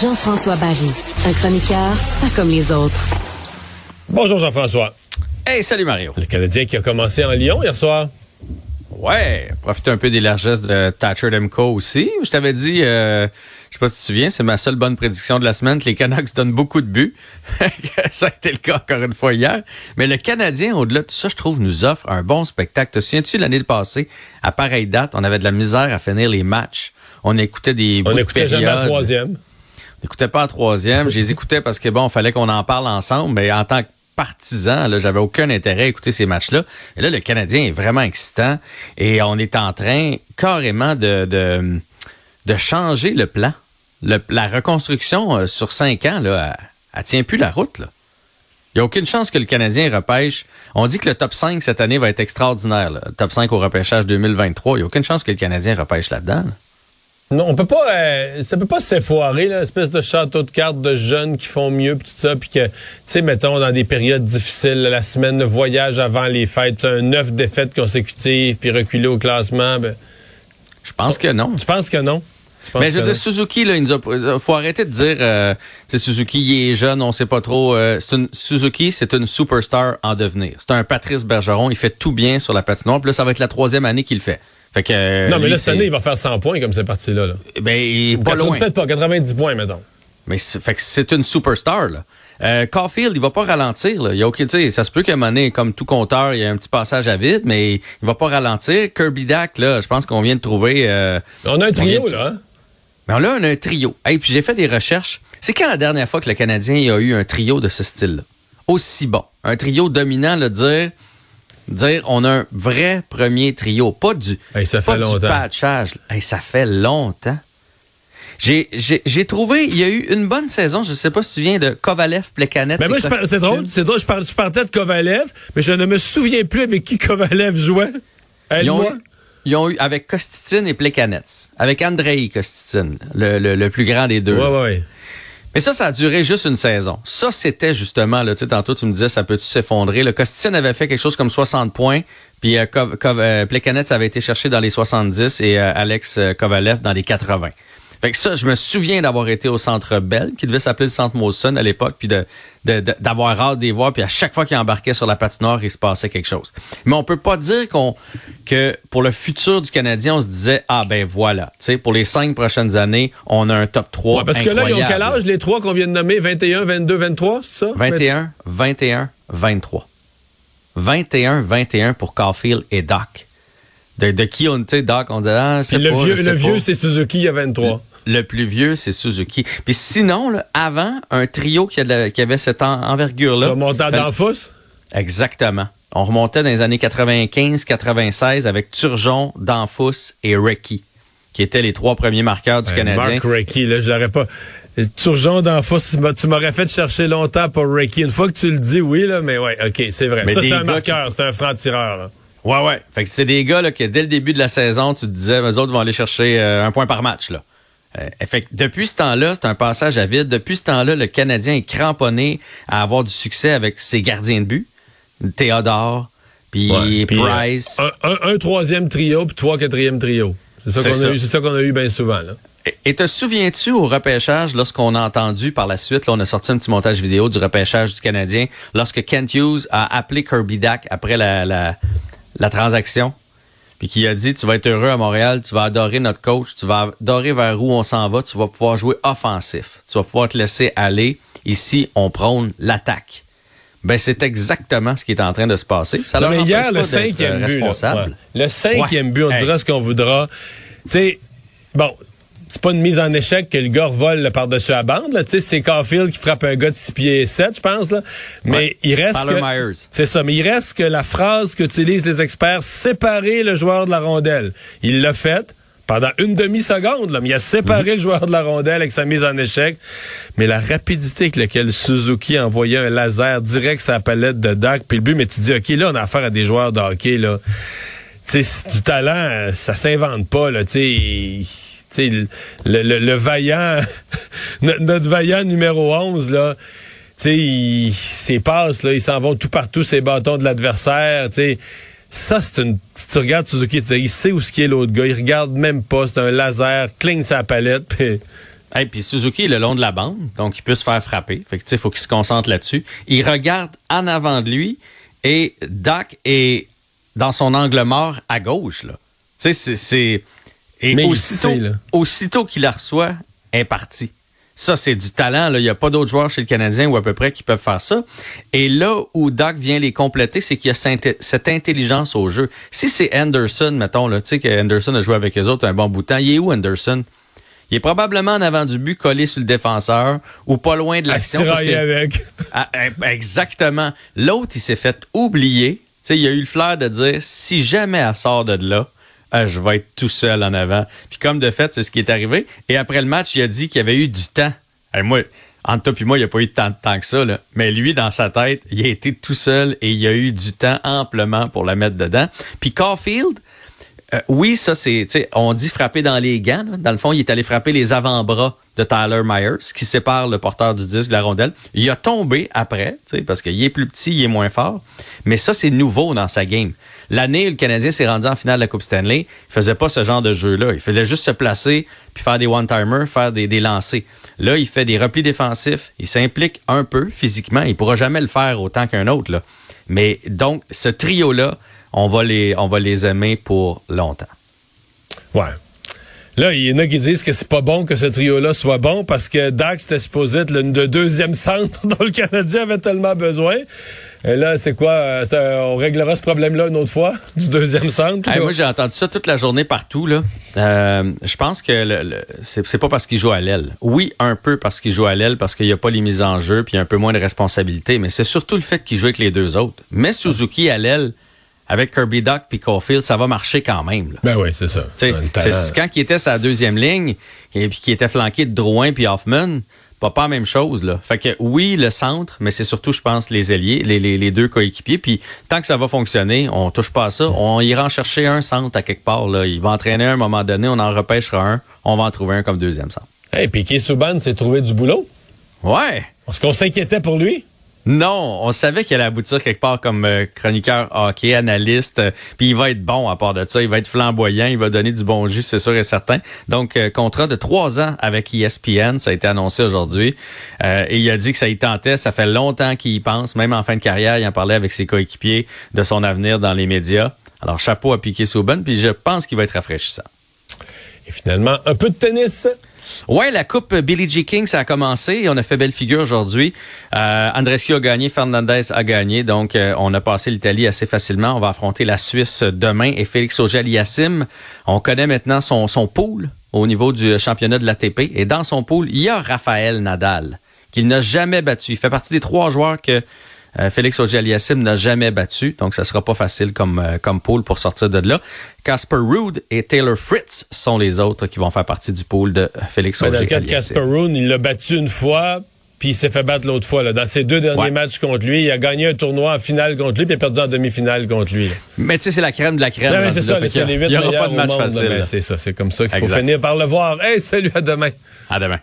Jean-François Barry, un chroniqueur pas comme les autres. Bonjour Jean-François. Hey, salut Mario. Le Canadien qui a commencé en Lyon hier soir. Ouais, profiter un peu des largesses de Thatcher Demko aussi. Je t'avais dit, euh, pas si tu te souviens, c'est ma seule bonne prédiction de la semaine que les Canucks donnent beaucoup de buts. ça a été le cas encore une fois hier. Mais le Canadien, au-delà de tout ça, je trouve, nous offre un bon spectacle. Te souviens-tu l'année passée, à pareille date, on avait de la misère à finir les matchs. On écoutait des On écoutait jamais la troisième. On n'écoutait pas la troisième. Je les écoutais parce que bon, il fallait qu'on en parle ensemble, mais en tant que partisan, là, j'avais aucun intérêt à écouter ces matchs-là. Et là, le Canadien est vraiment excitant et on est en train carrément de, de, de changer le plan. La reconstruction euh, sur cinq ans, là, elle, tient plus la route. Là. Il n'y a aucune chance que le Canadien repêche. On dit que le top 5 cette année va être extraordinaire. Le top 5 au repêchage 2023. Il n'y a aucune chance que le Canadien repêche là-dedans. là dedans non, on peut pas, euh, ça peut pas s'effoirer, là, espèce de château de cartes de jeunes qui font mieux, pis tout ça, puis que, tu sais, mettons, dans des périodes difficiles, la semaine de voyage avant les fêtes, un neuf défaites consécutives, puis reculer au classement, ben, Je pense que non. Tu penses que non? Mais je veux dire, Suzuki, là, il nous a, faut arrêter de dire, euh, Suzuki, il est jeune, on sait pas trop. Euh, une, Suzuki, c'est une superstar en devenir. C'est un Patrice Bergeron, il fait tout bien sur la patinoire, puis là, ça va être la troisième année qu'il le fait. Fait que, non, mais là, cette année, il va faire 100 points comme c'est parti là. là. Ben, pas loin. Peut-être pas, 90 points, mettons. Mais fait que c'est une superstar, là. Euh, Caulfield, il va pas ralentir. Là. Il y a aucun, ça se peut qu'à un moment donné, comme tout compteur, il y a un petit passage à vide, mais il va pas ralentir. Kirby Dack, là, je pense qu'on vient de trouver. Euh, on a un trio, là. Hein? Mais là, on a un trio. Et puis j'ai fait des recherches. C'est quand la dernière fois que le Canadien a eu un trio de ce style-là? Aussi bon. Un trio dominant, le dire dire on a un vrai premier trio, pas du, ça fait longtemps. patchage. ça fait longtemps. J'ai trouvé, il y a eu une bonne saison, je ne sais pas si tu viens de Kovalev, Plekanet. Mais moi, c'est drôle, c'est drôle, je, partais de Kovalev, mais je ne me souviens plus avec qui Kovalev jouait. ont eu, ils ont eu avec Kostitine et Plekanec, avec Andrei Kostitine, le, le, plus grand des deux. Ouais, ouais. Mais ça, ça a duré juste une saison. Ça, c'était justement, là, tantôt, tu me disais, ça peut-tu s'effondrer? Le Costin avait fait quelque chose comme 60 points, puis euh, euh avait été cherché dans les 70 et euh, Alex euh, Kovalev dans les 80. Fait que ça, je me souviens d'avoir été au Centre Bell, qui devait s'appeler le Centre Molson à l'époque, puis de, d'avoir hâte des voir, puis à chaque fois qu'il embarquait sur la patinoire, il se passait quelque chose. Mais on peut pas dire qu'on que pour le futur du Canadien, on se disait ah ben voilà, tu sais, pour les cinq prochaines années, on a un top 3 Parce que là, ils ont quel âge les trois qu'on vient de nommer? 21, 22, 23, c'est ça? 21, 21, 23. 21, 21 pour Caulfield et Doc. De, de qui on, tu sais, Doc, on disait ah, c'est le vieux, le vieux, c'est Suzuki, il y a 23. Le plus vieux, c'est Suzuki. Puis sinon, avant, un trio qui, avait cette envergure-là. Tu remontais dans Exactement. On remontait dans les années 95-96 avec Turgeon, Danfous et Recky, qui étaient les trois premiers marqueurs du Canadien. Mark Recky, là, je l'aurais pas. Turgeon, Danfous, tu m'aurais fait chercher longtemps pour Recky. Une fois que tu le dis, oui, là, mais ouais, OK, c'est vrai. ça, c'est un marqueur, c'est un franc-tireur. Ouais, ouais. Fait que c'est des gars là, que dès le début de la saison, tu te disais, eux autres vont aller chercher euh, un point par match. Là. Euh, depuis ce temps-là, c'est un passage à vide. Depuis ce temps-là, le Canadien est cramponné à avoir du succès avec ses gardiens de but. Théodore, puis Price. un, troisième trio, puis trois quatrième trio. C'est ça qu'on a eu, c'est ça qu'on a eu bien souvent. Là. Et te souviens-tu au repêchage, lorsqu'on a entendu par la suite, là, on a sorti un petit montage vidéo du repêchage du Canadien, lorsque Kent Hughes a appelé Kirby Dack après la, la, la transaction? Puis qui a dit tu vas être heureux à Montréal, tu vas adorer notre coach, tu vas adorer vers où on s'en va, tu vas pouvoir jouer offensif, tu vas pouvoir te laisser aller. Ici, on prône l'attaque. Ben, c'est exactement ce qui est en train de se passer. Ça non, mais hier, le cinquième but, le cinquième but, on dira ce qu'on voudra. Tu sais, bon, c'est pas une mise en échec que le gars vole par-dessus la bande. Là. C'est Caulfield qui frappe un gars de 6 pieds 7, je pense. Là. Mais il reste que... C'est ça, mais il reste que la phrase qu'utilisent les experts, séparer le joueur de la rondelle. Il l'a fait pendant une demi-seconde, là, mais il a séparé le joueur de la rondelle avec sa mise en échec. Mais la rapidité avec laquelle Suzuki a envoyé un laser direct sur la palette de Dak, puis le but, mais tu dis, OK, là, on a affaire à des joueurs de hockey, là. Tu sais, du talent, ça s'invente pas, là, tu sais le, le, vaillant, notre vaillant numéro 11, là, sais, ses passes, là, ils s'en vont tout partout, ces bâtons de l'adversaire, tu sais. Ça, c'est une. Si tu regardes Suzuki, il sait où ce qui est l'autre gars. Il regarde même pas. C'est un laser, cligne sa palette. Puis... Et puis Suzuki est le long de la bande, donc il peut se faire frapper. Fait que, il faut qu'il se concentre là-dessus. Il regarde en avant de lui et Doc est dans son angle mort à gauche. Là. Tu sais, c'est. Et Mais aussitôt, aussitôt qu'il la reçoit, est parti. Ça, c'est du talent. Il n'y a pas d'autres joueurs chez le Canadien ou à peu près qui peuvent faire ça. Et là où Doc vient les compléter, c'est qu'il y a cette intelligence au jeu. Si c'est Anderson, mettons, tu sais que Anderson a joué avec les autres un bon bout de temps, il est où Anderson? Il est probablement en avant du but, collé sur le défenseur ou pas loin de l'action. avec. Ah, eh, exactement. L'autre, il s'est fait oublier. sais, il a eu le flair de dire si jamais elle sort de là, ah, je vais être tout seul en avant. Puis comme de fait, c'est ce qui est arrivé. Et après le match, il a dit qu'il y avait eu du temps. Et moi, entre toi et moi, il n'y a pas eu tant de temps que ça. Mais lui, dans sa tête, il a été tout seul et il a eu du temps amplement pour la mettre dedans. Puis Caulfield, euh, oui, ça c'est, on dit frapper dans les gants. Dans le fond, il est allé frapper les avant-bras de Tyler Myers, qui sépare le porteur du disque de la rondelle. Il a tombé après, parce qu'il est plus petit, il est moins fort. Mais ça, c'est nouveau dans sa game. L'année où le Canadien s'est rendu en finale de la Coupe Stanley, il faisait pas ce genre de jeu-là. Il faisait juste se placer, puis faire des one-timers, faire des, des lancers. Là, il fait des replis défensifs. Il s'implique un peu physiquement. Il pourra jamais le faire autant qu'un autre. Là. Mais donc, ce trio-là, on va les, on va les aimer pour longtemps. Ouais. Là, il y en a qui disent que c'est pas bon que ce trio-là soit bon parce que Dax était supposé être le, deuxième centre dont le Canadien avait tellement besoin. Et là, c'est quoi? Euh, on réglera ce problème-là une autre fois, du deuxième centre? moi, j'ai entendu ça toute la journée partout. Là. Euh, je pense que le, c'est pas parce qu'il joue à l'aile. Oui, un peu parce qu'il joue à l'aile, parce qu'il n'y a pas les mises en jeu, puis il y a un peu moins de responsabilité, mais c'est surtout le fait qu'il joue avec les deux autres. Mais Suzuki à l'aile, avec Kirby Duck puis Caulfield, ça va marcher quand même. Ben oui, c'est ça. C'est quand il était sa deuxième ligne et puis qui était flanqué de Drouin puis Hoffman, pas pas la même chose là. Fait que oui, le centre, mais c'est surtout je pense les ailiers, les, les, deux coéquipiers puis tant que ça va fonctionner, on touche pas à ça, on ira en chercher un centre à quelque part là, il va entraîner à un moment donné, on en repêchera un, on va en trouver un comme deuxième centre. Et hey, puis Souban s'est trouvé du boulot. Ouais. Est-ce qu'on s'inquiétait pour lui non, on savait qu'il allait aboutir quelque part comme euh, chroniqueur hockey, analyste, euh, puis il va être bon à part de ça, il va être flamboyant, il va donner du bon jus, c'est sûr et certain. Donc, euh, contrat de trois ans avec ESPN, ça a été annoncé aujourd'hui, et il a dit que ça y tentait, ça fait longtemps qu'il y pense, même en fin de carrière, il en parlait avec ses coéquipiers de son avenir dans les médias. Alors, chapeau à piquer Souben, puis je pense qu'il va être rafraîchissant. Et finalement, un peu de tennis. Ouais, la Coupe Billie G. King, ça a commencé. On a fait belle figure aujourd'hui. Euh, Andrescu a gagné, Fernandez a gagné. Donc, euh, on a passé l'Italie assez facilement. On va affronter la Suisse demain. Et Félix Auger-Aliassime, on connaît maintenant son, son pool au niveau du championnat de l'ATP. Et dans son pool, il y a Raphaël Nadal, qu'il n'a jamais battu. Il fait partie des trois joueurs que euh, Félix Auger-Aliassime n'a jamais battu, donc ça sera pas facile comme, euh, comme pool pour sortir de là. Casper Ruud et Taylor Fritz sont les autres qui vont faire partie du pool de Félix Auger-Aliassime. Dans le cas de Casper Ruud, il l'a battu une fois, puis il s'est fait battre l'autre fois. Là. Dans ses deux derniers matchs contre lui, il a gagné un tournoi en finale contre lui, puis il a perdu en demi-finale contre lui. Mais tu sais, c'est la crème de la crème. Non, c'est ça, c'est les huit meilleurs pas de match facile. C'est ça, c'est comme ça qu'il faut finir par le voir. Hey, salut, à demain. À demain.